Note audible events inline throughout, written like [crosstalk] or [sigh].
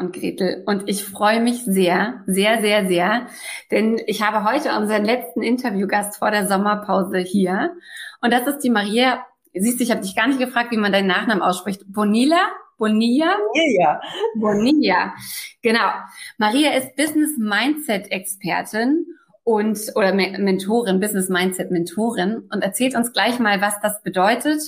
Und Gretel. Und ich freue mich sehr, sehr, sehr, sehr, denn ich habe heute unseren letzten Interviewgast vor der Sommerpause hier. Und das ist die Maria. Siehst du, ich habe dich gar nicht gefragt, wie man deinen Nachnamen ausspricht. Bonilla? Bonilla? Bonilla. Bonilla. Genau. Maria ist Business Mindset Expertin und oder Mentorin, Business Mindset Mentorin und erzählt uns gleich mal, was das bedeutet.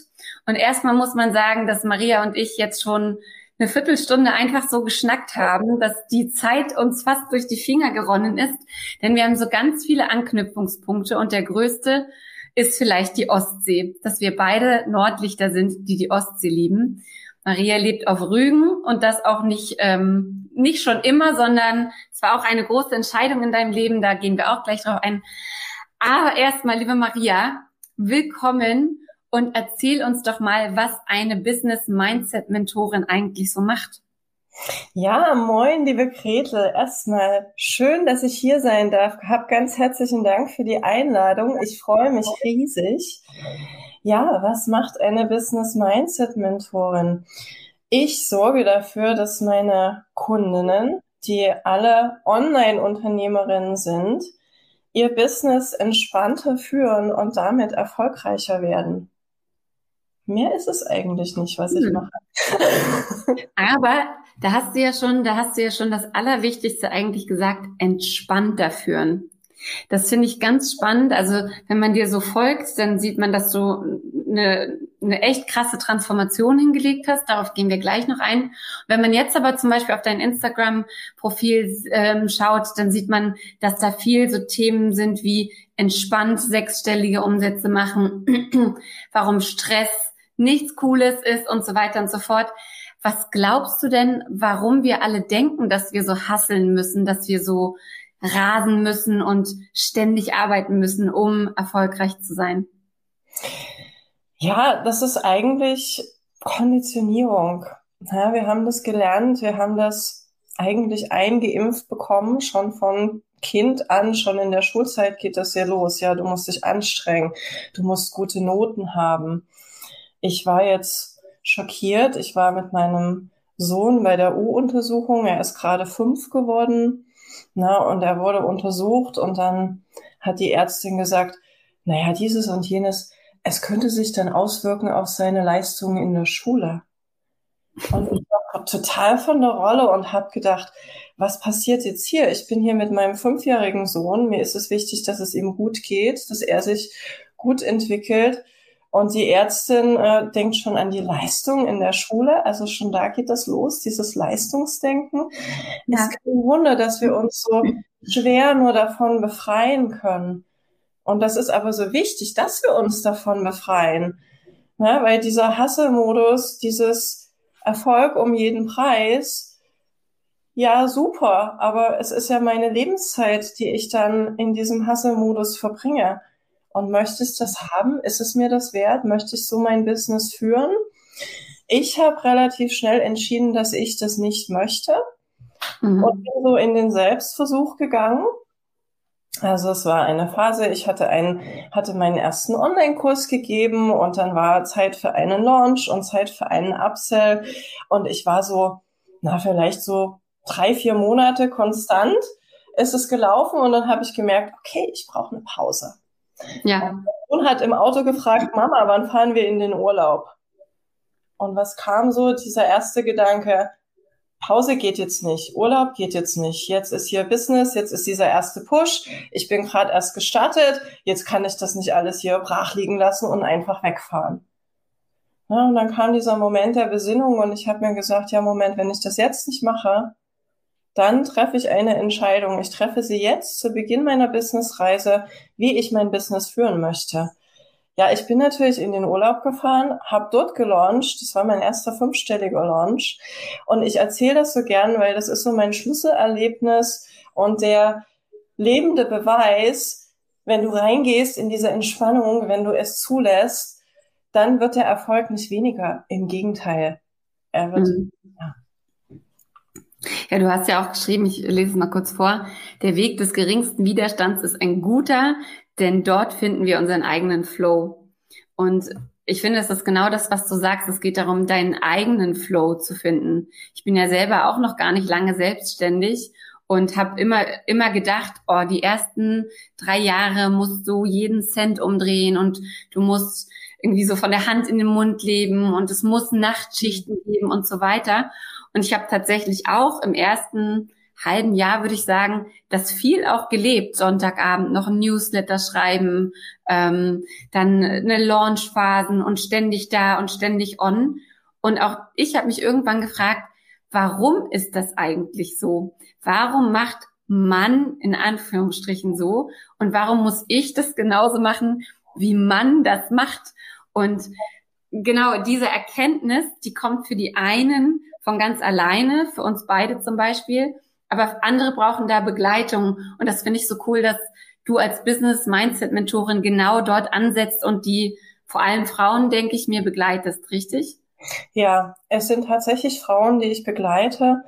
Und erstmal muss man sagen, dass Maria und ich jetzt schon eine Viertelstunde einfach so geschnackt haben, dass die Zeit uns fast durch die Finger geronnen ist, denn wir haben so ganz viele Anknüpfungspunkte und der größte ist vielleicht die Ostsee, dass wir beide Nordlichter sind, die die Ostsee lieben. Maria lebt auf Rügen und das auch nicht, ähm, nicht schon immer, sondern es war auch eine große Entscheidung in deinem Leben, da gehen wir auch gleich drauf ein. Aber erstmal, liebe Maria, willkommen und erzähl uns doch mal, was eine Business Mindset Mentorin eigentlich so macht. Ja, moin, liebe Gretel. Erstmal schön, dass ich hier sein darf. Hab ganz herzlichen Dank für die Einladung. Ich freue mich riesig. Ja, was macht eine Business Mindset Mentorin? Ich sorge dafür, dass meine Kundinnen, die alle Online-Unternehmerinnen sind, ihr Business entspannter führen und damit erfolgreicher werden. Mehr ist es eigentlich nicht, was ich hm. mache. [laughs] Aber da hast du ja schon, da hast du ja schon das Allerwichtigste eigentlich gesagt, entspannter führen. Das finde ich ganz spannend. Also wenn man dir so folgt, dann sieht man, dass du eine, eine echt krasse Transformation hingelegt hast. Darauf gehen wir gleich noch ein. Wenn man jetzt aber zum Beispiel auf dein Instagram-Profil ähm, schaut, dann sieht man, dass da viel so Themen sind wie entspannt sechsstellige Umsätze machen, [clears throat] warum Stress nichts Cooles ist und so weiter und so fort. Was glaubst du denn, warum wir alle denken, dass wir so hasseln müssen, dass wir so rasen müssen und ständig arbeiten müssen, um erfolgreich zu sein? Ja, das ist eigentlich Konditionierung. Ja, wir haben das gelernt, wir haben das eigentlich eingeimpft bekommen, schon von Kind an, schon in der Schulzeit geht das ja los. Ja, du musst dich anstrengen, du musst gute Noten haben. Ich war jetzt schockiert. Ich war mit meinem Sohn bei der U-Untersuchung. Er ist gerade fünf geworden. Na, und er wurde untersucht und dann hat die Ärztin gesagt, naja, dieses und jenes, es könnte sich dann auswirken auf seine Leistungen in der Schule. Und ich war total von der Rolle und habe gedacht, was passiert jetzt hier? Ich bin hier mit meinem fünfjährigen Sohn. Mir ist es wichtig, dass es ihm gut geht, dass er sich gut entwickelt. Und die Ärztin äh, denkt schon an die Leistung in der Schule. Also schon da geht das los, dieses Leistungsdenken. Ja. Es ist kein Wunder, dass wir uns so schwer nur davon befreien können. Und das ist aber so wichtig, dass wir uns davon befreien. Ne? Weil dieser Hasselmodus, dieses Erfolg um jeden Preis, ja, super, aber es ist ja meine Lebenszeit, die ich dann in diesem Hasselmodus verbringe. Und möchte ich das haben? Ist es mir das wert? Möchte ich so mein Business führen? Ich habe relativ schnell entschieden, dass ich das nicht möchte mhm. und bin so in den Selbstversuch gegangen. Also es war eine Phase, ich hatte einen, hatte meinen ersten Online-Kurs gegeben und dann war Zeit für einen Launch und Zeit für einen Upsell und ich war so, na vielleicht so drei, vier Monate konstant ist es gelaufen und dann habe ich gemerkt, okay, ich brauche eine Pause. Ja. Und hat im Auto gefragt, Mama, wann fahren wir in den Urlaub? Und was kam so? Dieser erste Gedanke, Pause geht jetzt nicht, Urlaub geht jetzt nicht. Jetzt ist hier Business, jetzt ist dieser erste Push. Ich bin gerade erst gestartet, jetzt kann ich das nicht alles hier brach liegen lassen und einfach wegfahren. Ja, und dann kam dieser Moment der Besinnung und ich habe mir gesagt, ja Moment, wenn ich das jetzt nicht mache, dann treffe ich eine Entscheidung. Ich treffe sie jetzt zu Beginn meiner Businessreise, wie ich mein Business führen möchte. Ja, ich bin natürlich in den Urlaub gefahren, habe dort gelauncht. Das war mein erster fünfstelliger Launch. Und ich erzähle das so gern, weil das ist so mein Schlüsselerlebnis und der lebende Beweis, wenn du reingehst in diese Entspannung, wenn du es zulässt, dann wird der Erfolg nicht weniger. Im Gegenteil. Er wird, mhm. ja. Ja, du hast ja auch geschrieben, ich lese es mal kurz vor, der Weg des geringsten Widerstands ist ein guter, denn dort finden wir unseren eigenen Flow. Und ich finde, es ist genau das, was du sagst. Es geht darum, deinen eigenen Flow zu finden. Ich bin ja selber auch noch gar nicht lange selbstständig und habe immer immer gedacht, oh, die ersten drei Jahre musst du jeden Cent umdrehen und du musst irgendwie so von der Hand in den Mund leben und es muss Nachtschichten geben und so weiter. Und ich habe tatsächlich auch im ersten halben Jahr, würde ich sagen, das viel auch gelebt. Sonntagabend noch ein Newsletter schreiben, ähm, dann eine Launchphasen und ständig da und ständig on. Und auch ich habe mich irgendwann gefragt, warum ist das eigentlich so? Warum macht man in Anführungsstrichen so? Und warum muss ich das genauso machen, wie man das macht? Und genau diese Erkenntnis, die kommt für die einen von ganz alleine, für uns beide zum Beispiel. Aber andere brauchen da Begleitung. Und das finde ich so cool, dass du als Business Mindset Mentorin genau dort ansetzt und die vor allem Frauen, denke ich, mir begleitest, richtig? Ja, es sind tatsächlich Frauen, die ich begleite.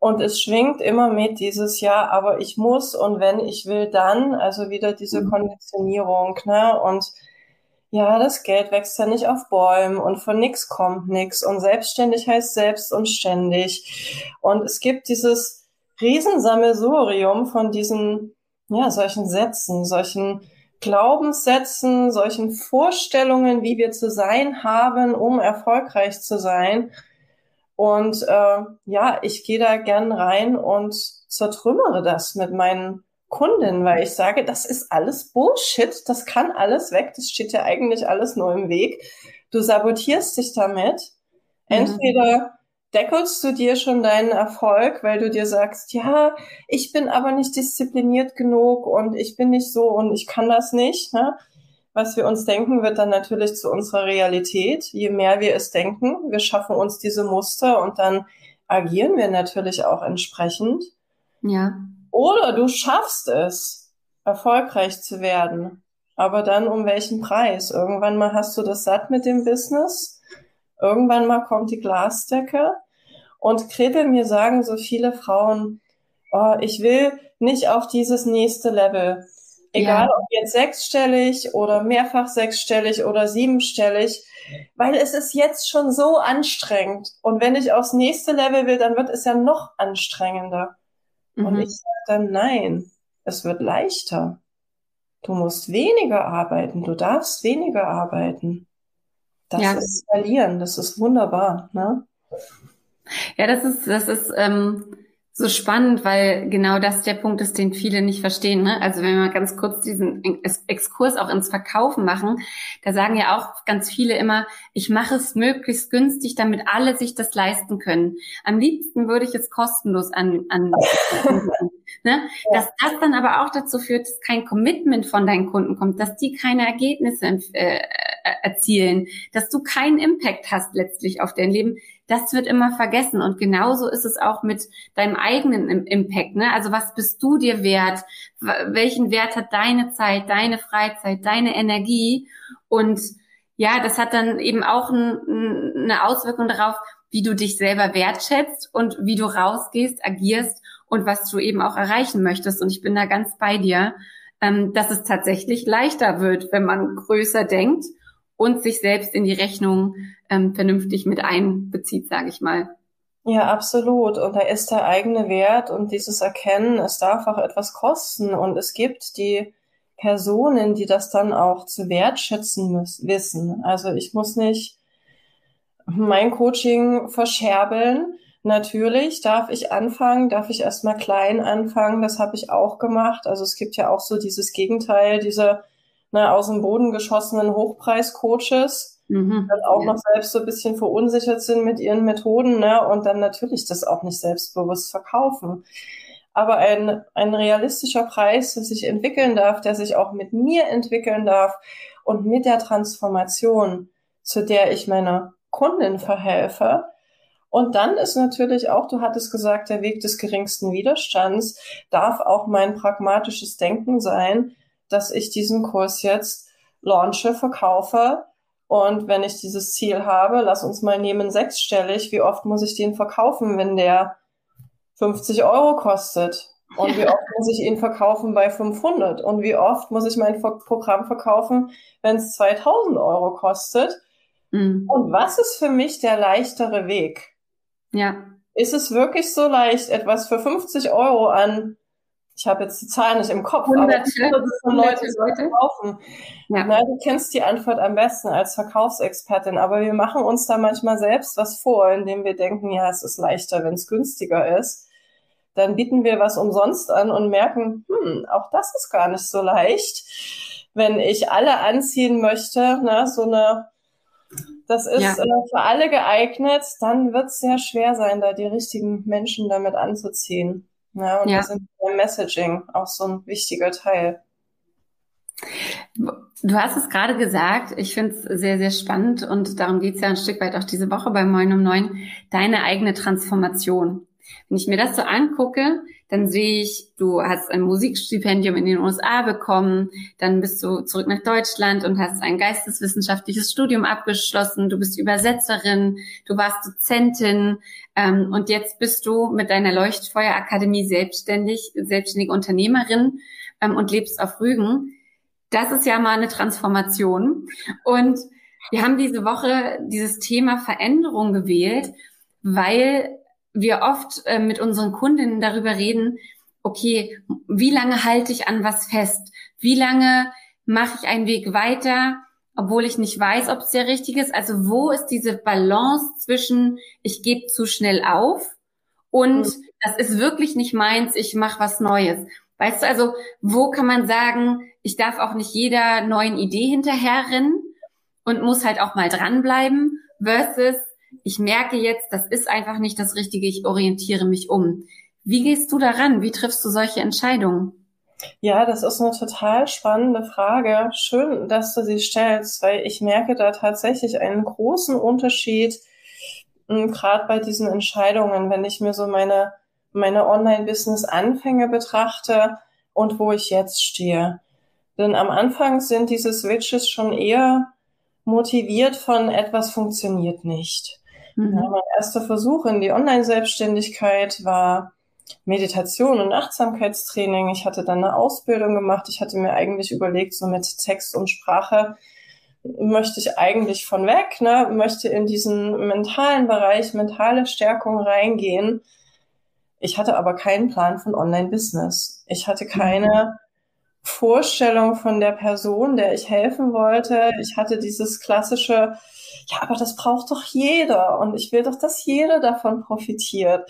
Und es schwingt immer mit dieses Jahr, aber ich muss und wenn ich will, dann, also wieder diese mhm. Konditionierung, ne? Und ja, das Geld wächst ja nicht auf Bäumen und von nix kommt nix und selbstständig heißt selbst und ständig. Und es gibt dieses Riesensammelsurium von diesen, ja, solchen Sätzen, solchen Glaubenssätzen, solchen Vorstellungen, wie wir zu sein haben, um erfolgreich zu sein. Und äh, ja, ich gehe da gern rein und zertrümmere das mit meinen Kundin, weil ich sage, das ist alles Bullshit, das kann alles weg, das steht ja eigentlich alles nur im Weg. Du sabotierst dich damit. Entweder deckelst du dir schon deinen Erfolg, weil du dir sagst, ja, ich bin aber nicht diszipliniert genug und ich bin nicht so und ich kann das nicht. Ne? Was wir uns denken, wird dann natürlich zu unserer Realität. Je mehr wir es denken, wir schaffen uns diese Muster und dann agieren wir natürlich auch entsprechend. Ja. Oder du schaffst es, erfolgreich zu werden. Aber dann um welchen Preis? Irgendwann mal hast du das satt mit dem Business. Irgendwann mal kommt die Glasdecke. Und Gretel, mir sagen so viele Frauen, oh, ich will nicht auf dieses nächste Level. Egal ja. ob jetzt sechsstellig oder mehrfach sechsstellig oder siebenstellig, weil es ist jetzt schon so anstrengend. Und wenn ich aufs nächste Level will, dann wird es ja noch anstrengender. Mhm. Und ich sage dann, nein, es wird leichter. Du musst weniger arbeiten, du darfst weniger arbeiten. Das ja. ist verlieren, das ist wunderbar. Ne? Ja, das ist, das ist ähm, so spannend, weil genau das der Punkt ist, den viele nicht verstehen. Ne? Also wenn wir mal ganz kurz diesen Exkurs auch ins Verkaufen machen, da sagen ja auch ganz viele immer, ich mache es möglichst günstig, damit alle sich das leisten können. Am liebsten würde ich es kostenlos an, an [laughs] ne? Dass das dann aber auch dazu führt, dass kein Commitment von deinen Kunden kommt, dass die keine Ergebnisse äh, erzielen, dass du keinen Impact hast letztlich auf dein Leben das wird immer vergessen. Und genauso ist es auch mit deinem eigenen Impact. Ne? Also was bist du dir wert? Welchen Wert hat deine Zeit, deine Freizeit, deine Energie? Und ja, das hat dann eben auch ein, eine Auswirkung darauf, wie du dich selber wertschätzt und wie du rausgehst, agierst und was du eben auch erreichen möchtest. Und ich bin da ganz bei dir, ähm, dass es tatsächlich leichter wird, wenn man größer denkt und sich selbst in die Rechnung ähm, vernünftig mit einbezieht, sage ich mal. Ja, absolut. Und da ist der eigene Wert und dieses Erkennen, es darf auch etwas kosten. Und es gibt die Personen, die das dann auch zu wertschätzen müssen, wissen. Also ich muss nicht mein Coaching verscherbeln, Natürlich darf ich anfangen, darf ich erstmal klein anfangen, das habe ich auch gemacht. Also es gibt ja auch so dieses Gegenteil, diese ne, aus dem Boden geschossenen Hochpreis-Coaches, mhm, dann auch ja. noch selbst so ein bisschen verunsichert sind mit ihren Methoden ne, und dann natürlich das auch nicht selbstbewusst verkaufen. Aber ein, ein realistischer Preis, der sich entwickeln darf, der sich auch mit mir entwickeln darf und mit der Transformation, zu der ich meiner Kundin verhelfe, und dann ist natürlich auch, du hattest gesagt, der Weg des geringsten Widerstands darf auch mein pragmatisches Denken sein, dass ich diesen Kurs jetzt launche, verkaufe. Und wenn ich dieses Ziel habe, lass uns mal nehmen sechsstellig, wie oft muss ich den verkaufen, wenn der 50 Euro kostet? Und wie oft muss ich ihn verkaufen bei 500? Und wie oft muss ich mein Programm verkaufen, wenn es 2000 Euro kostet? Mhm. Und was ist für mich der leichtere Weg? Ja. Ist es wirklich so leicht, etwas für 50 Euro an, ich habe jetzt die Zahlen nicht im Kopf, hunderte, aber Leute zu kaufen? Ja. Na, du kennst die Antwort am besten als Verkaufsexpertin, aber wir machen uns da manchmal selbst was vor, indem wir denken, ja, es ist leichter, wenn es günstiger ist. Dann bieten wir was umsonst an und merken, hm, auch das ist gar nicht so leicht. Wenn ich alle anziehen möchte, na, so eine das ist ja. äh, für alle geeignet, dann wird es sehr schwer sein, da die richtigen Menschen damit anzuziehen. Ja, und ja. da sind Messaging auch so ein wichtiger Teil. Du hast es gerade gesagt, ich finde es sehr, sehr spannend und darum geht es ja ein Stück weit auch diese Woche bei Moin um Neun, deine eigene Transformation. Wenn ich mir das so angucke, dann sehe ich, du hast ein Musikstipendium in den USA bekommen, dann bist du zurück nach Deutschland und hast ein geisteswissenschaftliches Studium abgeschlossen, du bist Übersetzerin, du warst Dozentin ähm, und jetzt bist du mit deiner Leuchtfeuerakademie selbstständig, selbstständige Unternehmerin ähm, und lebst auf Rügen. Das ist ja mal eine Transformation. Und wir haben diese Woche dieses Thema Veränderung gewählt, weil wir oft äh, mit unseren Kundinnen darüber reden, okay, wie lange halte ich an was fest? Wie lange mache ich einen Weg weiter, obwohl ich nicht weiß, ob es der richtige ist? Also wo ist diese Balance zwischen, ich gebe zu schnell auf und mhm. das ist wirklich nicht meins, ich mache was Neues. Weißt du, also wo kann man sagen, ich darf auch nicht jeder neuen Idee hinterherrennen und muss halt auch mal dranbleiben versus ich merke jetzt, das ist einfach nicht das Richtige, ich orientiere mich um. Wie gehst du daran? Wie triffst du solche Entscheidungen? Ja, das ist eine total spannende Frage. Schön, dass du sie stellst, weil ich merke da tatsächlich einen großen Unterschied, hm, gerade bei diesen Entscheidungen, wenn ich mir so meine, meine Online-Business-Anfänge betrachte und wo ich jetzt stehe. Denn am Anfang sind diese Switches schon eher motiviert von etwas funktioniert nicht. Mhm. Ja, mein erster Versuch in die Online-Selbstständigkeit war Meditation und Achtsamkeitstraining. Ich hatte dann eine Ausbildung gemacht. Ich hatte mir eigentlich überlegt, so mit Text und Sprache möchte ich eigentlich von weg, ne? möchte in diesen mentalen Bereich, mentale Stärkung reingehen. Ich hatte aber keinen Plan von Online-Business. Ich hatte keine Vorstellung von der Person, der ich helfen wollte. Ich hatte dieses klassische, ja, aber das braucht doch jeder und ich will doch, dass jeder davon profitiert.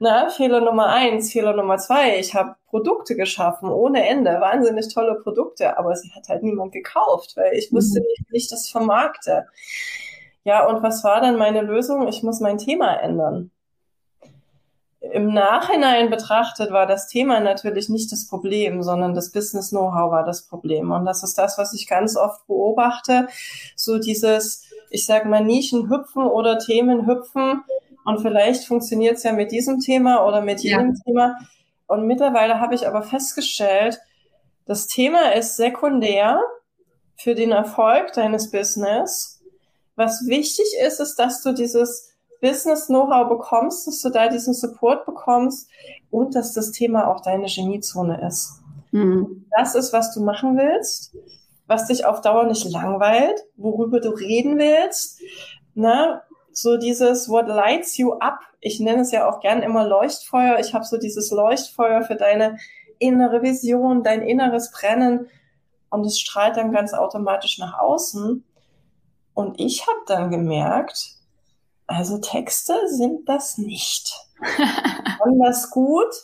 Na, Fehler Nummer eins, Fehler Nummer zwei, ich habe Produkte geschaffen ohne Ende, wahnsinnig tolle Produkte, aber sie hat halt niemand gekauft, weil ich wusste mhm. nicht, wie ich das vermarkte. Ja, und was war dann meine Lösung? Ich muss mein Thema ändern. Im Nachhinein betrachtet war das Thema natürlich nicht das Problem, sondern das Business Know-how war das Problem. Und das ist das, was ich ganz oft beobachte. So dieses, ich sag mal, Nischen hüpfen oder Themen hüpfen. Und vielleicht funktioniert es ja mit diesem Thema oder mit jedem ja. Thema. Und mittlerweile habe ich aber festgestellt, das Thema ist sekundär für den Erfolg deines Business. Was wichtig ist, ist, dass du dieses Business-Know-how bekommst, dass du da diesen Support bekommst und dass das Thema auch deine Geniezone ist. Mhm. Das ist, was du machen willst was dich auf Dauer nicht langweilt, worüber du reden willst. Ne? So dieses What lights you up. Ich nenne es ja auch gern immer Leuchtfeuer. Ich habe so dieses Leuchtfeuer für deine innere Vision, dein inneres Brennen. Und es strahlt dann ganz automatisch nach außen. Und ich habe dann gemerkt, also Texte sind das nicht. [laughs] Das gut.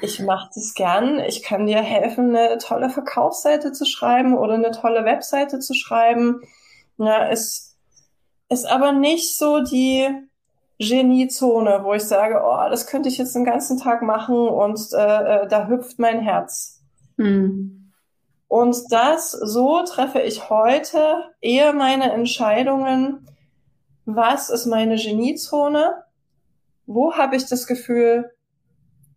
Ich mache das gern. Ich kann dir helfen, eine tolle Verkaufsseite zu schreiben oder eine tolle Webseite zu schreiben. Ja, ist, ist aber nicht so die Geniezone, wo ich sage, oh, das könnte ich jetzt den ganzen Tag machen und äh, äh da hüpft mein Herz. Hm. Und das, so treffe ich heute eher meine Entscheidungen, was ist meine Geniezone, wo habe ich das Gefühl,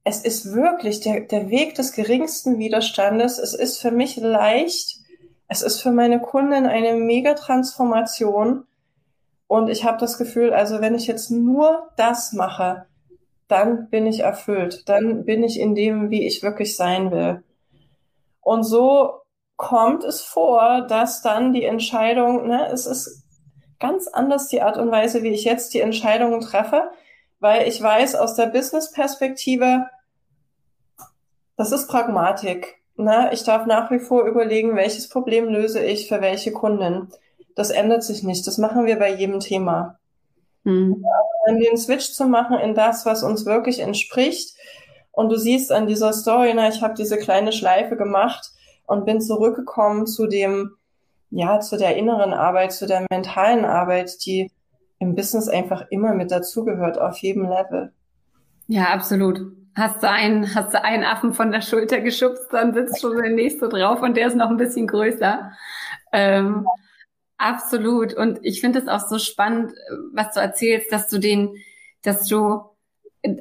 es ist wirklich der, der Weg des geringsten Widerstandes. Es ist für mich leicht. Es ist für meine Kunden eine mega Transformation. Und ich habe das Gefühl, also wenn ich jetzt nur das mache, dann bin ich erfüllt. Dann bin ich in dem, wie ich wirklich sein will. Und so kommt es vor, dass dann die Entscheidung, ne, es ist ganz anders die Art und Weise, wie ich jetzt die Entscheidungen treffe, weil ich weiß aus der Business-Perspektive, das ist Pragmatik. Na, ich darf nach wie vor überlegen, welches Problem löse ich für welche Kunden. Das ändert sich nicht. Das machen wir bei jedem Thema. Mhm. Dann den Switch zu machen in das, was uns wirklich entspricht. Und du siehst an dieser Story, na, ich habe diese kleine Schleife gemacht und bin zurückgekommen zu dem, ja, zu der inneren Arbeit, zu der mentalen Arbeit, die im Business einfach immer mit dazugehört, auf jedem Level. Ja, absolut hast du einen, hast du einen Affen von der Schulter geschubst, dann sitzt schon der nächste drauf und der ist noch ein bisschen größer. Ähm, absolut. Und ich finde es auch so spannend, was du erzählst, dass du den, dass du,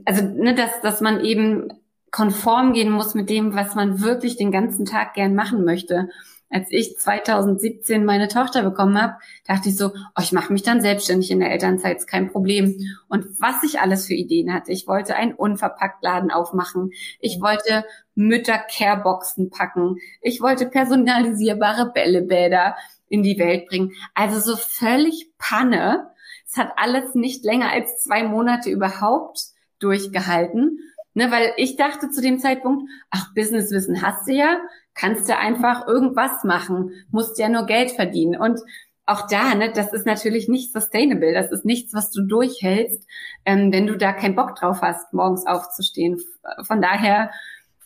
also, ne, dass, dass man eben konform gehen muss mit dem, was man wirklich den ganzen Tag gern machen möchte als ich 2017 meine Tochter bekommen habe, dachte ich so, oh, ich mache mich dann selbstständig in der Elternzeit, ist kein Problem. Und was ich alles für Ideen hatte. Ich wollte einen Unverpacktladen aufmachen. Ich wollte Mütter-Careboxen packen. Ich wollte personalisierbare Bällebäder in die Welt bringen. Also so völlig Panne. Es hat alles nicht länger als zwei Monate überhaupt durchgehalten. Ne, weil ich dachte zu dem Zeitpunkt, ach, Businesswissen hast du ja, kannst du einfach irgendwas machen, musst ja nur Geld verdienen. Und auch da, ne, das ist natürlich nicht sustainable. Das ist nichts, was du durchhältst, ähm, wenn du da keinen Bock drauf hast, morgens aufzustehen. Von daher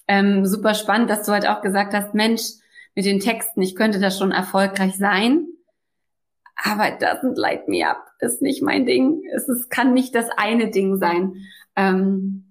ähm, super spannend, dass du halt auch gesagt hast, Mensch, mit den Texten, ich könnte das schon erfolgreich sein, aber doesn't light me up, ist nicht mein Ding. Es ist, kann nicht das eine Ding sein. Ähm,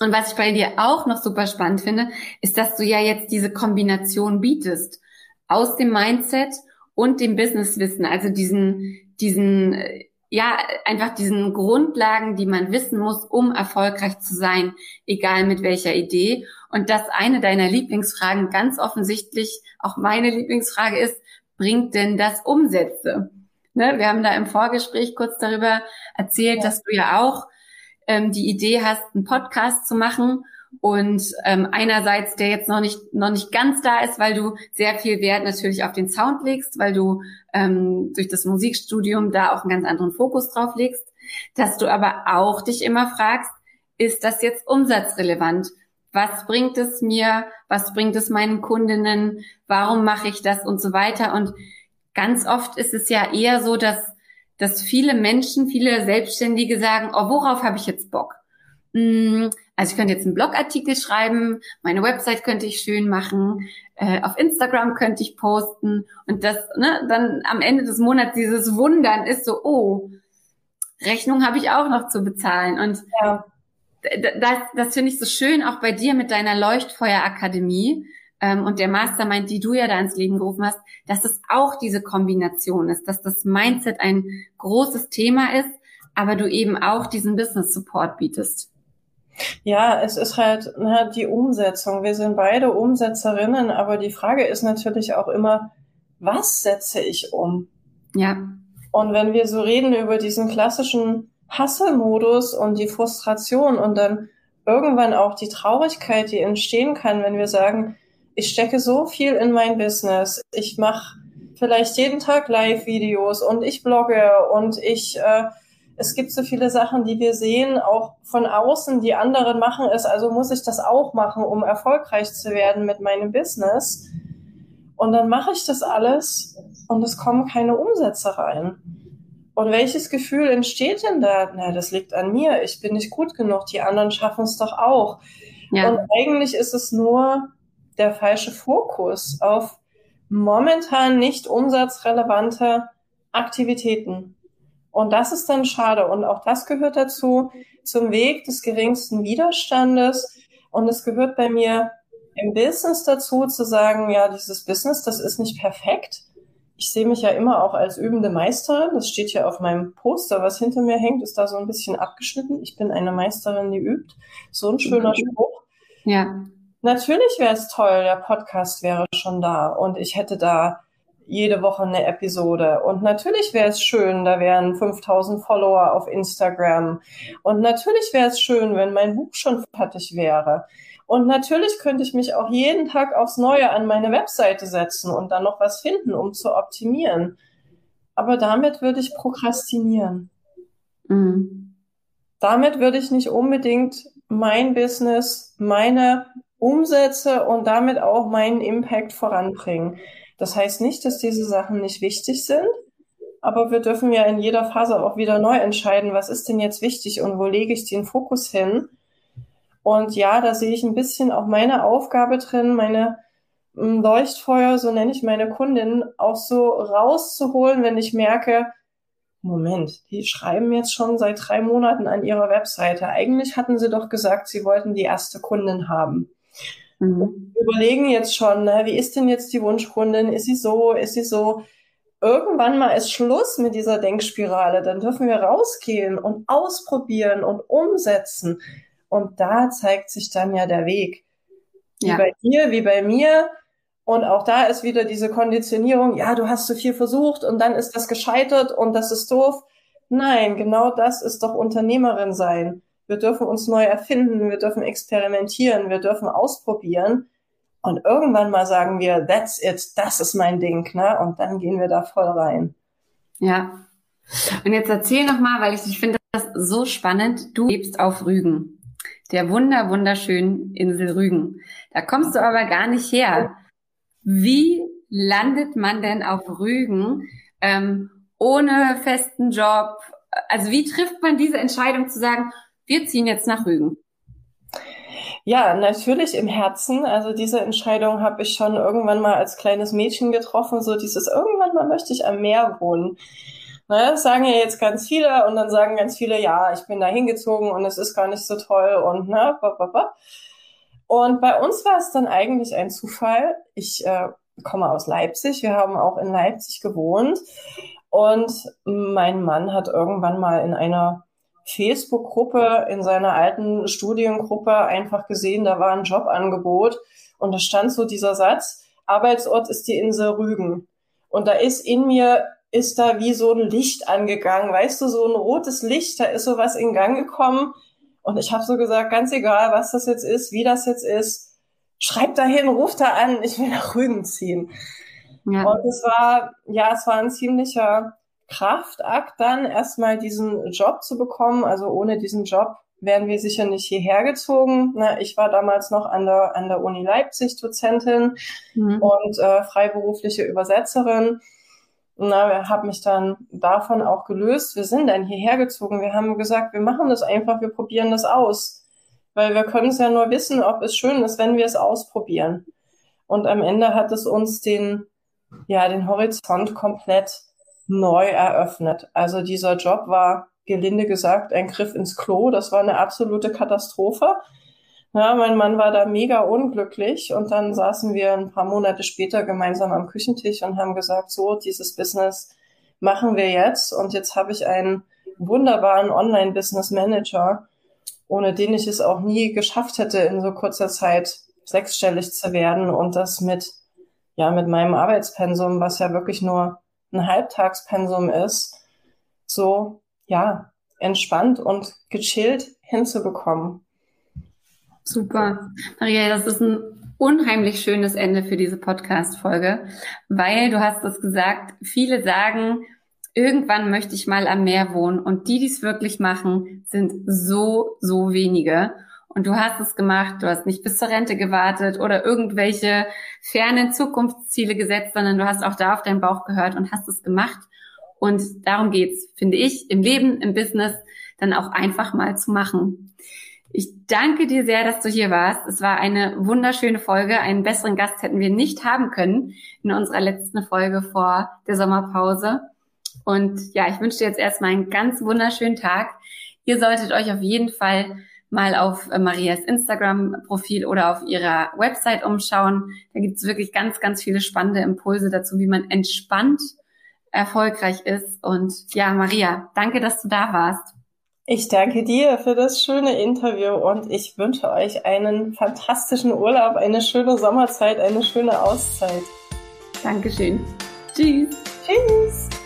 und was ich bei dir auch noch super spannend finde, ist, dass du ja jetzt diese Kombination bietest aus dem Mindset und dem Businesswissen, also diesen, diesen, ja, einfach diesen Grundlagen, die man wissen muss, um erfolgreich zu sein, egal mit welcher Idee. Und dass eine deiner Lieblingsfragen ganz offensichtlich auch meine Lieblingsfrage ist, bringt denn das Umsätze? Ne, wir haben da im Vorgespräch kurz darüber erzählt, ja. dass du ja auch ähm, die Idee hast, einen Podcast zu machen und ähm, einerseits, der jetzt noch nicht noch nicht ganz da ist, weil du sehr viel Wert natürlich auf den Sound legst, weil du ähm, durch das Musikstudium da auch einen ganz anderen Fokus drauf legst, dass du aber auch dich immer fragst, ist das jetzt umsatzrelevant? Was bringt es mir? Was bringt es meinen Kundinnen? Warum mache ich das und so weiter? Und ganz oft ist es ja eher so, dass dass viele Menschen, viele Selbstständige sagen, oh, worauf habe ich jetzt Bock? Hm, also ich könnte jetzt einen Blogartikel schreiben, meine Website könnte ich schön machen, äh, auf Instagram könnte ich posten und das, ne, dann am Ende des Monats dieses Wundern ist so, oh, Rechnung habe ich auch noch zu bezahlen und ja. das, das finde ich so schön auch bei dir mit deiner Leuchtfeuerakademie, ähm, und der Mastermind, die du ja da ins Leben gerufen hast, dass es auch diese Kombination ist, dass das Mindset ein großes Thema ist, aber du eben auch diesen Business Support bietest. Ja, es ist halt na, die Umsetzung. Wir sind beide Umsetzerinnen, aber die Frage ist natürlich auch immer, was setze ich um? Ja. Und wenn wir so reden über diesen klassischen Hasselmodus und die Frustration und dann irgendwann auch die Traurigkeit, die entstehen kann, wenn wir sagen, ich stecke so viel in mein Business. Ich mache vielleicht jeden Tag Live-Videos und ich blogge und ich, äh, es gibt so viele Sachen, die wir sehen, auch von außen, die anderen machen es, also muss ich das auch machen, um erfolgreich zu werden mit meinem Business. Und dann mache ich das alles und es kommen keine Umsätze rein. Und welches Gefühl entsteht denn da? Na, das liegt an mir. Ich bin nicht gut genug. Die anderen schaffen es doch auch. Ja. Und eigentlich ist es nur der falsche Fokus auf momentan nicht umsatzrelevante Aktivitäten. Und das ist dann schade. Und auch das gehört dazu, zum Weg des geringsten Widerstandes. Und es gehört bei mir im Business dazu, zu sagen, ja, dieses Business, das ist nicht perfekt. Ich sehe mich ja immer auch als übende Meisterin. Das steht ja auf meinem Poster, was hinter mir hängt, ist da so ein bisschen abgeschnitten. Ich bin eine Meisterin, die übt. So ein schöner Spruch. Ja. Natürlich wäre es toll, der Podcast wäre schon da und ich hätte da jede Woche eine Episode. Und natürlich wäre es schön, da wären 5000 Follower auf Instagram. Und natürlich wäre es schön, wenn mein Buch schon fertig wäre. Und natürlich könnte ich mich auch jeden Tag aufs Neue an meine Webseite setzen und dann noch was finden, um zu optimieren. Aber damit würde ich prokrastinieren. Mhm. Damit würde ich nicht unbedingt mein Business, meine Umsätze und damit auch meinen Impact voranbringen. Das heißt nicht, dass diese Sachen nicht wichtig sind, aber wir dürfen ja in jeder Phase auch wieder neu entscheiden, was ist denn jetzt wichtig und wo lege ich den Fokus hin. Und ja, da sehe ich ein bisschen auch meine Aufgabe drin, meine hm, Leuchtfeuer, so nenne ich meine Kundin, auch so rauszuholen, wenn ich merke, Moment, die schreiben jetzt schon seit drei Monaten an ihrer Webseite. Eigentlich hatten sie doch gesagt, sie wollten die erste Kundin haben. Mhm. Wir überlegen jetzt schon, na, wie ist denn jetzt die Wunschkundin? Ist sie so? Ist sie so? Irgendwann mal ist Schluss mit dieser Denkspirale. Dann dürfen wir rausgehen und ausprobieren und umsetzen. Und da zeigt sich dann ja der Weg. Wie ja. bei dir, wie bei mir. Und auch da ist wieder diese Konditionierung, ja, du hast zu viel versucht und dann ist das gescheitert und das ist doof. Nein, genau das ist doch Unternehmerin sein. Wir dürfen uns neu erfinden, wir dürfen experimentieren, wir dürfen ausprobieren. Und irgendwann mal sagen wir, that's it, das ist mein Ding, ne? Und dann gehen wir da voll rein. Ja. Und jetzt erzähl noch mal, weil ich, ich finde das so spannend. Du lebst auf Rügen, der wunder wunderschönen Insel Rügen. Da kommst du aber gar nicht her. Wie landet man denn auf Rügen ähm, ohne festen Job? Also wie trifft man diese Entscheidung zu sagen, wir ziehen jetzt nach Rügen. Ja, natürlich im Herzen. Also diese Entscheidung habe ich schon irgendwann mal als kleines Mädchen getroffen. So dieses irgendwann mal möchte ich am Meer wohnen. Ne, das sagen ja jetzt ganz viele und dann sagen ganz viele, ja, ich bin da hingezogen und es ist gar nicht so toll und ne, ba, Und bei uns war es dann eigentlich ein Zufall. Ich äh, komme aus Leipzig. Wir haben auch in Leipzig gewohnt und mein Mann hat irgendwann mal in einer Facebook-Gruppe, in seiner alten Studiengruppe einfach gesehen, da war ein Jobangebot und da stand so dieser Satz, Arbeitsort ist die Insel Rügen. Und da ist in mir, ist da wie so ein Licht angegangen, weißt du, so ein rotes Licht, da ist so was in Gang gekommen. Und ich habe so gesagt, ganz egal, was das jetzt ist, wie das jetzt ist, schreib da hin, ruf da an, ich will nach Rügen ziehen. Ja. Und es war, ja, es war ein ziemlicher Kraftakt dann erstmal diesen Job zu bekommen. Also ohne diesen Job wären wir sicher nicht hierher gezogen. Na, ich war damals noch an der, an der Uni Leipzig Dozentin mhm. und äh, freiberufliche Übersetzerin. Na, habe mich dann davon auch gelöst. Wir sind dann hierher gezogen. Wir haben gesagt, wir machen das einfach, wir probieren das aus. Weil wir können es ja nur wissen, ob es schön ist, wenn wir es ausprobieren. Und am Ende hat es uns den, ja, den Horizont komplett neu eröffnet. Also dieser Job war gelinde gesagt ein Griff ins Klo. Das war eine absolute Katastrophe. Ja, mein Mann war da mega unglücklich und dann saßen wir ein paar Monate später gemeinsam am Küchentisch und haben gesagt, so, dieses Business machen wir jetzt und jetzt habe ich einen wunderbaren Online-Business-Manager, ohne den ich es auch nie geschafft hätte, in so kurzer Zeit sechsstellig zu werden und das mit, ja, mit meinem Arbeitspensum, was ja wirklich nur ein Halbtagspensum ist, so, ja, entspannt und gechillt hinzubekommen. Super. Maria, das ist ein unheimlich schönes Ende für diese Podcast-Folge, weil du hast es gesagt, viele sagen, irgendwann möchte ich mal am Meer wohnen und die, die es wirklich machen, sind so, so wenige. Und du hast es gemacht, du hast nicht bis zur Rente gewartet oder irgendwelche fernen Zukunftsziele gesetzt, sondern du hast auch da auf deinen Bauch gehört und hast es gemacht. Und darum geht's, finde ich, im Leben, im Business dann auch einfach mal zu machen. Ich danke dir sehr, dass du hier warst. Es war eine wunderschöne Folge. Einen besseren Gast hätten wir nicht haben können in unserer letzten Folge vor der Sommerpause. Und ja, ich wünsche dir jetzt erstmal einen ganz wunderschönen Tag. Ihr solltet euch auf jeden Fall mal auf äh, Marias Instagram-Profil oder auf ihrer Website umschauen. Da gibt es wirklich ganz, ganz viele spannende Impulse dazu, wie man entspannt erfolgreich ist. Und ja, Maria, danke, dass du da warst. Ich danke dir für das schöne Interview und ich wünsche euch einen fantastischen Urlaub, eine schöne Sommerzeit, eine schöne Auszeit. Dankeschön. Tschüss. Tschüss.